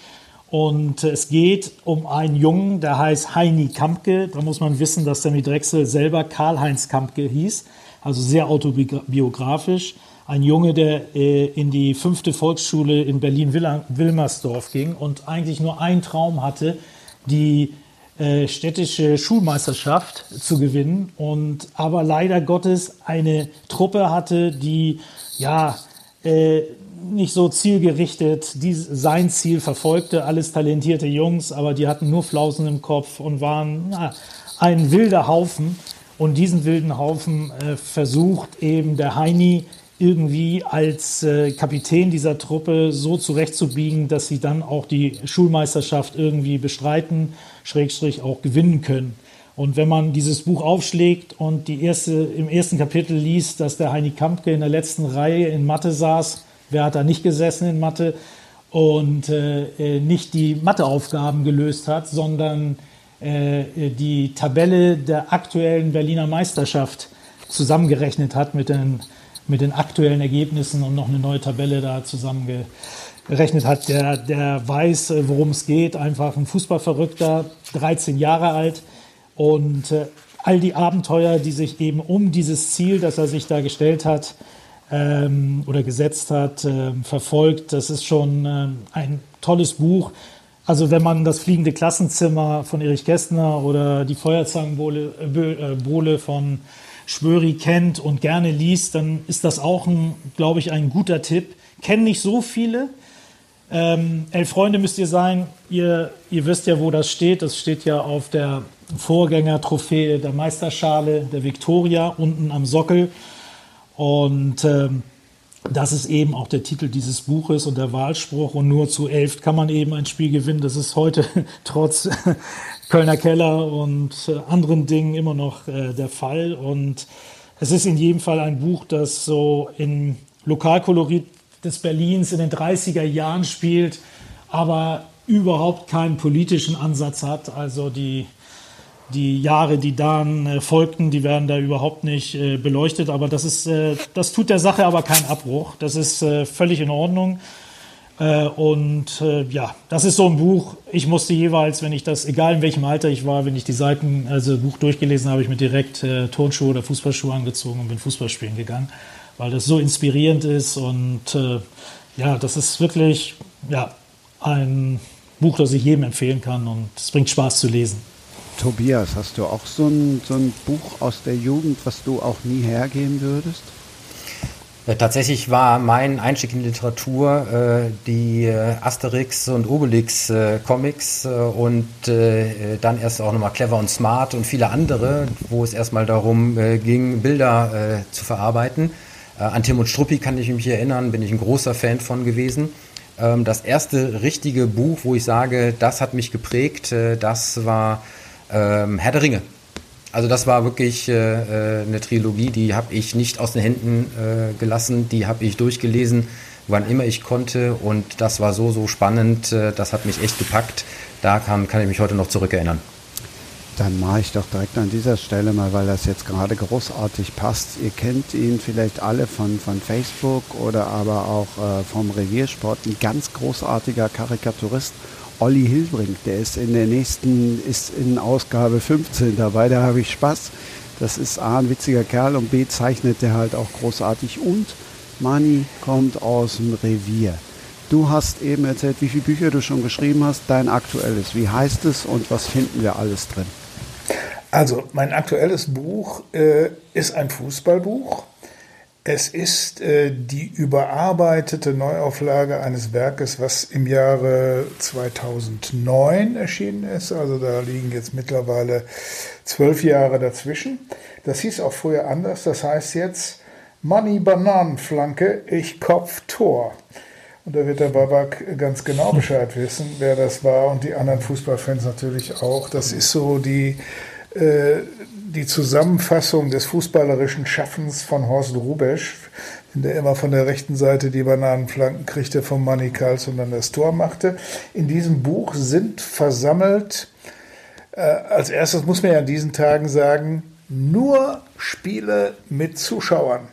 Und es geht um einen Jungen, der heißt Heini Kampke. Da muss man wissen, dass Sammy Drechsel selber Karl-Heinz Kampke hieß, also sehr autobiografisch. Ein Junge, der äh, in die fünfte Volksschule in Berlin-Wilmersdorf ging und eigentlich nur einen Traum hatte, die äh, städtische Schulmeisterschaft zu gewinnen und aber leider Gottes eine Truppe hatte, die ja äh, nicht so zielgerichtet die, sein Ziel verfolgte. Alles talentierte Jungs, aber die hatten nur Flausen im Kopf und waren na, ein wilder Haufen. Und diesen wilden Haufen äh, versucht eben der Heini irgendwie als äh, Kapitän dieser Truppe so zurechtzubiegen, dass sie dann auch die Schulmeisterschaft irgendwie bestreiten, Schrägstrich auch gewinnen können. Und wenn man dieses Buch aufschlägt und die erste, im ersten Kapitel liest, dass der Heini Kampke in der letzten Reihe in Mathe saß, wer hat da nicht gesessen in Mathe und äh, äh nicht die Matheaufgaben gelöst hat, sondern äh, die Tabelle der aktuellen Berliner Meisterschaft zusammengerechnet hat mit den mit den aktuellen Ergebnissen und noch eine neue Tabelle da zusammengerechnet hat, der, der weiß, äh, worum es geht. Einfach ein Fußballverrückter, 13 Jahre alt und äh, all die Abenteuer, die sich eben um dieses Ziel, das er sich da gestellt hat ähm, oder gesetzt hat, äh, verfolgt. Das ist schon äh, ein tolles Buch. also wenn man das fliegende Klassenzimmer von Erich Kästner oder die Feuerzangenbowle äh, von Schwöri kennt und gerne liest, dann ist das auch, glaube ich, ein guter Tipp. Kennen nicht so viele. Ähm, Elf Freunde müsst ihr sein. Ihr, ihr wisst ja, wo das steht. Das steht ja auf der Vorgängertrophäe der Meisterschale der Victoria unten am Sockel. Und ähm, das ist eben auch der Titel dieses Buches und der Wahlspruch. Und nur zu elf kann man eben ein Spiel gewinnen. Das ist heute trotz Kölner Keller und äh, anderen Dingen immer noch äh, der Fall. Und es ist in jedem Fall ein Buch, das so in Lokalkolorit des Berlins in den 30er Jahren spielt, aber überhaupt keinen politischen Ansatz hat. Also die die Jahre, die dann äh, folgten, die werden da überhaupt nicht äh, beleuchtet. Aber das ist, äh, das tut der Sache aber keinen Abbruch. Das ist völlig in Ordnung. Und ja, das ist so ein Buch. Ich musste jeweils, wenn ich das, egal in welchem Alter ich war, wenn ich die Seiten, also Buch durchgelesen habe, ich mir direkt Turnschuhe oder Fußballschuhe angezogen und bin Fußballspielen gegangen, weil das so inspirierend ist. Und ja, das ist wirklich ja, ein Buch, das ich jedem empfehlen kann und es bringt Spaß zu lesen. Tobias, hast du auch so ein, so ein Buch aus der Jugend, was du auch nie hergeben würdest? Tatsächlich war mein Einstieg in Literatur äh, die äh, Asterix und Obelix äh, Comics äh, und äh, dann erst auch nochmal Clever und Smart und viele andere, wo es erstmal darum ging, Bilder zu verarbeiten. an Tim und Struppi kann ich mich erinnern, bin ich ein großer Fan von gewesen. Ähm, das erste richtige Buch, wo ich sage, das hat mich geprägt, das war ähm, Herr der Ringe. Also das war wirklich äh, äh eine Trilogie, die habe ich nicht aus den Händen äh, gelassen, die habe ich durchgelesen, wann immer ich konnte und das war so, so spannend, äh, das hat mich echt gepackt. Da kann, kann ich mich heute noch zurückerinnern. Dann mache ich doch direkt an dieser Stelle mal, weil das jetzt gerade großartig passt. Ihr kennt ihn vielleicht alle von, von Facebook oder aber auch äh, vom Reviersport. Ein ganz großartiger Karikaturist Olli Hilbrink, der ist in der nächsten, ist in Ausgabe 15 dabei, da habe ich Spaß. Das ist A, ein witziger Kerl und B, zeichnet der halt auch großartig. Und Mani kommt aus dem Revier. Du hast eben erzählt, wie viele Bücher du schon geschrieben hast, dein aktuelles. Wie heißt es und was finden wir alles drin? Also, mein aktuelles Buch äh, ist ein Fußballbuch. Es ist äh, die überarbeitete Neuauflage eines Werkes, was im Jahre 2009 erschienen ist. Also da liegen jetzt mittlerweile zwölf Jahre dazwischen. Das hieß auch früher anders. Das heißt jetzt Money Bananenflanke, ich Kopf Tor. Und da wird der Babak ganz genau Bescheid wissen, wer das war und die anderen Fußballfans natürlich auch. Das ist so die die Zusammenfassung des fußballerischen Schaffens von Horst Rubesch, der immer von der rechten Seite die Bananenflanken kriegte vom Manny Karls und dann das Tor machte. In diesem Buch sind versammelt, äh, als erstes muss man ja in diesen Tagen sagen, nur Spiele mit Zuschauern.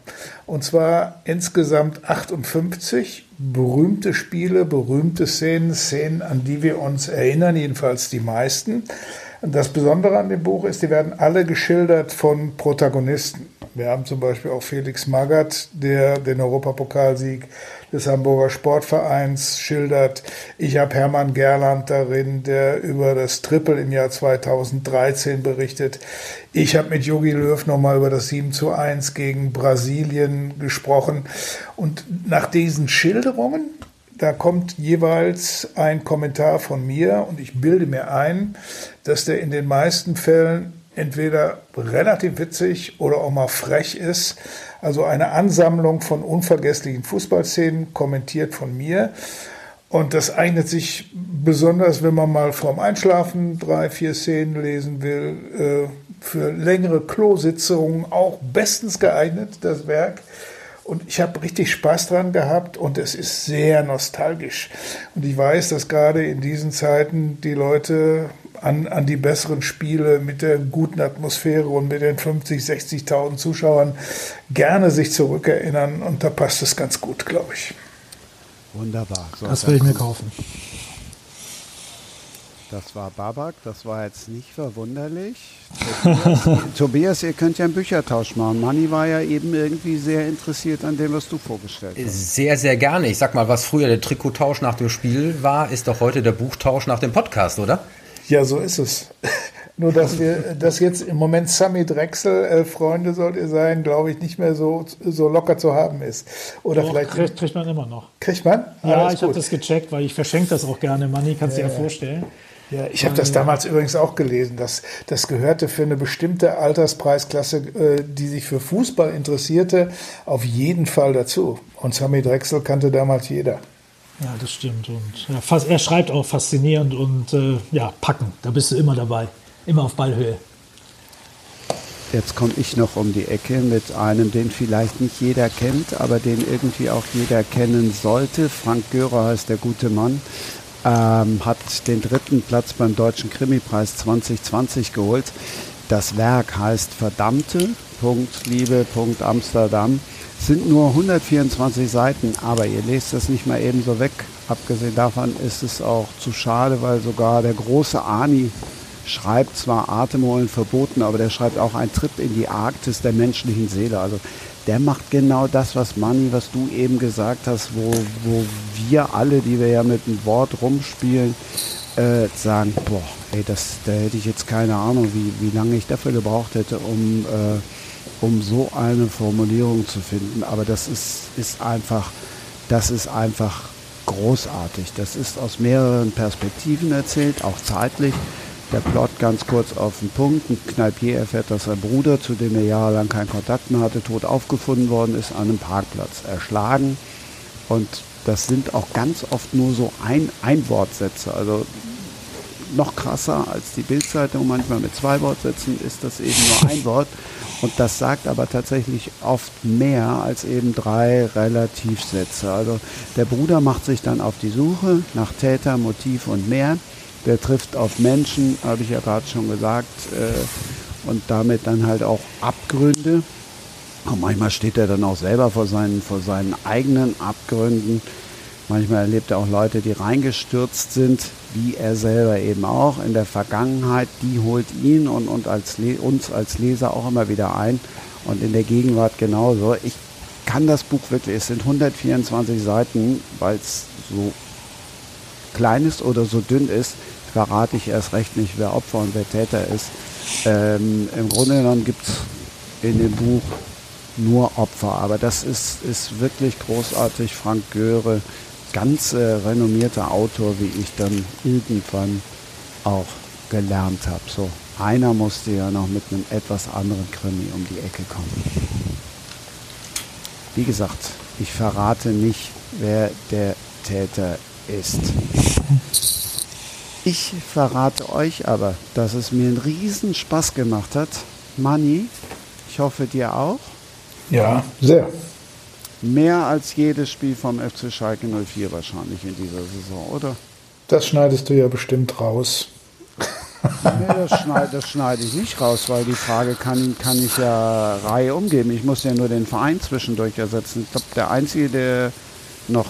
Und zwar insgesamt 58 berühmte Spiele, berühmte Szenen, Szenen, an die wir uns erinnern, jedenfalls die meisten. Das Besondere an dem Buch ist, die werden alle geschildert von Protagonisten. Wir haben zum Beispiel auch Felix Magath, der den Europapokalsieg des Hamburger Sportvereins schildert. Ich habe Hermann Gerland darin, der über das Triple im Jahr 2013 berichtet. Ich habe mit Jogi Löw nochmal über das 7 zu 1 gegen Brasilien gesprochen. Und nach diesen Schilderungen da kommt jeweils ein Kommentar von mir und ich bilde mir ein, dass der in den meisten Fällen entweder relativ witzig oder auch mal frech ist. Also eine Ansammlung von unvergesslichen Fußballszenen, kommentiert von mir. Und das eignet sich besonders, wenn man mal vorm Einschlafen drei, vier Szenen lesen will, äh, für längere Klositzungen auch bestens geeignet, das Werk. Und ich habe richtig Spaß dran gehabt und es ist sehr nostalgisch. Und ich weiß, dass gerade in diesen Zeiten die Leute an, an die besseren Spiele mit der guten Atmosphäre und mit den 50, 60.000 Zuschauern gerne sich zurückerinnern. Und da passt es ganz gut, glaube ich. Wunderbar. So, das will ich mir kaufen. Das war Babak, das war jetzt nicht verwunderlich. Tobias, Tobias, ihr könnt ja einen Büchertausch machen. Manni war ja eben irgendwie sehr interessiert an dem, was du vorgestellt hast. Sehr, sehr gerne. Ich sag mal, was früher der Trikottausch nach dem Spiel war, ist doch heute der Buchtausch nach dem Podcast, oder? Ja, so ist es. Nur, dass wir, dass jetzt im Moment Sammy Drechsel, äh, Freunde sollt ihr sein, glaube ich, nicht mehr so, so locker zu haben ist. Oder Doch, vielleicht. kriegt, kriegt man immer noch. Kriegt man? Ja, Alles ich habe das gecheckt, weil ich verschenke das auch gerne. Money, kannst du dir ja vorstellen. Ja, ich habe das damals übrigens auch gelesen. dass das gehörte für eine bestimmte Alterspreisklasse, äh, die sich für Fußball interessierte, auf jeden Fall dazu. Und Sammy Drechsel kannte damals jeder. Ja, das stimmt. Und ja, fast, er schreibt auch faszinierend und äh, ja, packen. Da bist du immer dabei. Immer auf Ballhöhe. Jetzt komme ich noch um die Ecke mit einem, den vielleicht nicht jeder kennt, aber den irgendwie auch jeder kennen sollte. Frank Görer heißt der gute Mann. Ähm, hat den dritten Platz beim Deutschen Krimipreis 2020 geholt. Das Werk heißt Verdammte, Punkt, Liebe, Punkt, Amsterdam. Sind nur 124 Seiten, aber ihr lest das nicht mal eben so weg. Abgesehen davon ist es auch zu schade, weil sogar der große Ani schreibt zwar Atemholen verboten, aber der schreibt auch einen Trip in die Arktis der menschlichen Seele. Also der macht genau das, was Manni, was du eben gesagt hast, wo, wo wir alle, die wir ja mit dem Wort rumspielen, äh, sagen, boah, ey, das, da hätte ich jetzt keine Ahnung, wie, wie lange ich dafür gebraucht hätte, um, äh, um so eine Formulierung zu finden. Aber das ist, ist einfach, das ist einfach großartig. Das ist aus mehreren Perspektiven erzählt, auch zeitlich. Der Plot ganz kurz auf den Punkt. Ein Kneipier erfährt, dass sein Bruder, zu dem er jahrelang keinen Kontakt mehr hatte, tot aufgefunden worden ist, an einem Parkplatz erschlagen. Und das sind auch ganz oft nur so ein Einwortsätze. Also noch krasser als die Bildzeitung manchmal mit zwei Wortsätzen ist das eben nur ein Wort. Und das sagt aber tatsächlich oft mehr als eben drei Relativsätze. Also der Bruder macht sich dann auf die Suche nach Täter, Motiv und mehr. Der trifft auf Menschen, habe ich ja gerade schon gesagt, äh, und damit dann halt auch Abgründe. Und manchmal steht er dann auch selber vor seinen, vor seinen eigenen Abgründen. Manchmal erlebt er auch Leute, die reingestürzt sind, wie er selber eben auch in der Vergangenheit. Die holt ihn und, und als uns als Leser auch immer wieder ein. Und in der Gegenwart genauso. Ich kann das Buch wirklich, es sind 124 Seiten, weil es so klein ist oder so dünn ist, verrate ich erst recht nicht, wer Opfer und wer Täter ist. Ähm, Im Grunde genommen gibt es in dem Buch nur Opfer, aber das ist, ist wirklich großartig. Frank Göre, ganz äh, renommierter Autor, wie ich dann irgendwann auch gelernt habe. So, einer musste ja noch mit einem etwas anderen Krimi um die Ecke kommen. Wie gesagt, ich verrate nicht, wer der Täter ist. Ich verrate euch aber, dass es mir einen riesen Spaß gemacht hat. Manni, ich hoffe dir auch. Ja, sehr. Mehr als jedes Spiel vom FC Schalke 04 wahrscheinlich in dieser Saison, oder? Das schneidest du ja bestimmt raus. Nee, das schneide, das schneide ich nicht raus, weil die Frage kann, kann ich ja Reihe umgeben. Ich muss ja nur den Verein zwischendurch ersetzen. Ich glaube, der Einzige, der noch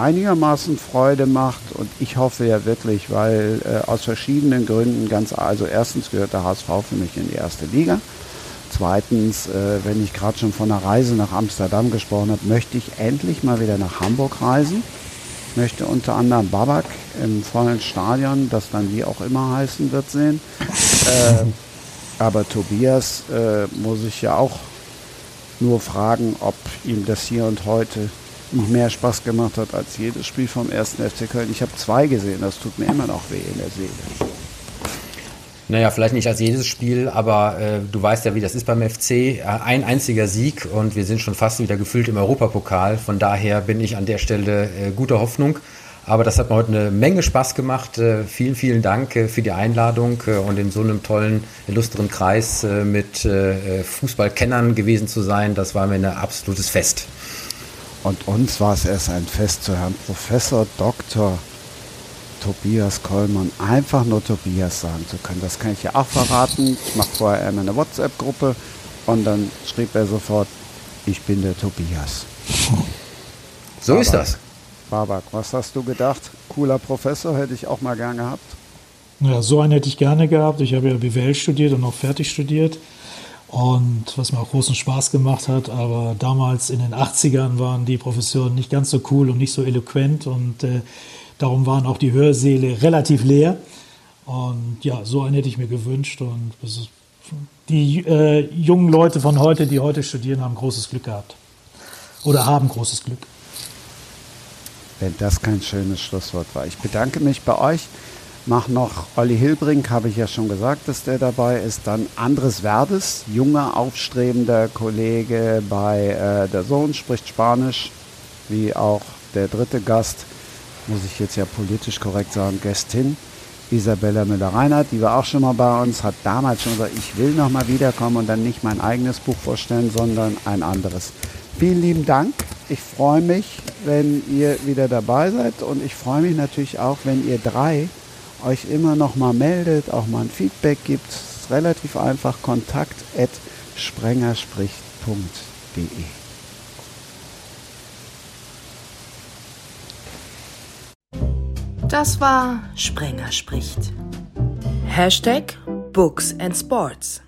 einigermaßen Freude macht und ich hoffe ja wirklich, weil äh, aus verschiedenen Gründen ganz, also erstens gehört der HSV für mich in die erste Liga. Zweitens, äh, wenn ich gerade schon von einer Reise nach Amsterdam gesprochen habe, möchte ich endlich mal wieder nach Hamburg reisen. Möchte unter anderem Babak im vollen Stadion, das dann wie auch immer heißen wird, sehen. Äh, aber Tobias äh, muss ich ja auch nur fragen, ob ihm das hier und heute mehr Spaß gemacht hat als jedes Spiel vom 1. FC Köln. Ich habe zwei gesehen, das tut mir immer noch weh in der Seele. Naja, vielleicht nicht als jedes Spiel, aber äh, du weißt ja, wie das ist beim FC. Äh, Ein einziger Sieg und wir sind schon fast wieder gefüllt im Europapokal. Von daher bin ich an der Stelle äh, guter Hoffnung. Aber das hat mir heute eine Menge Spaß gemacht. Äh, vielen, vielen Dank äh, für die Einladung äh, und in so einem tollen, illustren Kreis mit Fußballkennern gewesen zu sein. Das war mir ein absolutes Fest. Und uns war es erst ein Fest zu Herrn Professor Dr. Tobias Kollmann einfach nur Tobias sagen zu können. Das kann ich ja auch verraten. Ich mache vorher eine WhatsApp-Gruppe und dann schrieb er sofort, ich bin der Tobias. So Aber- ist das. Babak, was hast du gedacht? Cooler Professor, hätte ich auch mal gern gehabt. Ja, so einen hätte ich gerne gehabt. Ich habe ja BWL studiert und auch fertig studiert. Und was mir auch großen Spaß gemacht hat, aber damals in den 80ern waren die Professoren nicht ganz so cool und nicht so eloquent und äh, darum waren auch die Hörsäle relativ leer. Und ja, so einen hätte ich mir gewünscht und die äh, jungen Leute von heute, die heute studieren, haben großes Glück gehabt. Oder haben großes Glück. Wenn das kein schönes Schlusswort war. Ich bedanke mich bei euch. Mach noch Olli Hilbrink, habe ich ja schon gesagt, dass der dabei ist. Dann Andres Verdes, junger, aufstrebender Kollege bei äh, der Sohn, spricht Spanisch, wie auch der dritte Gast, muss ich jetzt ja politisch korrekt sagen, Gästin. Isabella Müller-Reinhardt, die war auch schon mal bei uns, hat damals schon gesagt, ich will noch mal wiederkommen und dann nicht mein eigenes Buch vorstellen, sondern ein anderes. Vielen lieben Dank. Ich freue mich, wenn ihr wieder dabei seid und ich freue mich natürlich auch, wenn ihr drei euch immer noch mal meldet, auch mal ein Feedback gibt. Ist relativ einfach, kontakt at sprengerspricht.de. Das war Sprenger spricht. Hashtag Books and Sports.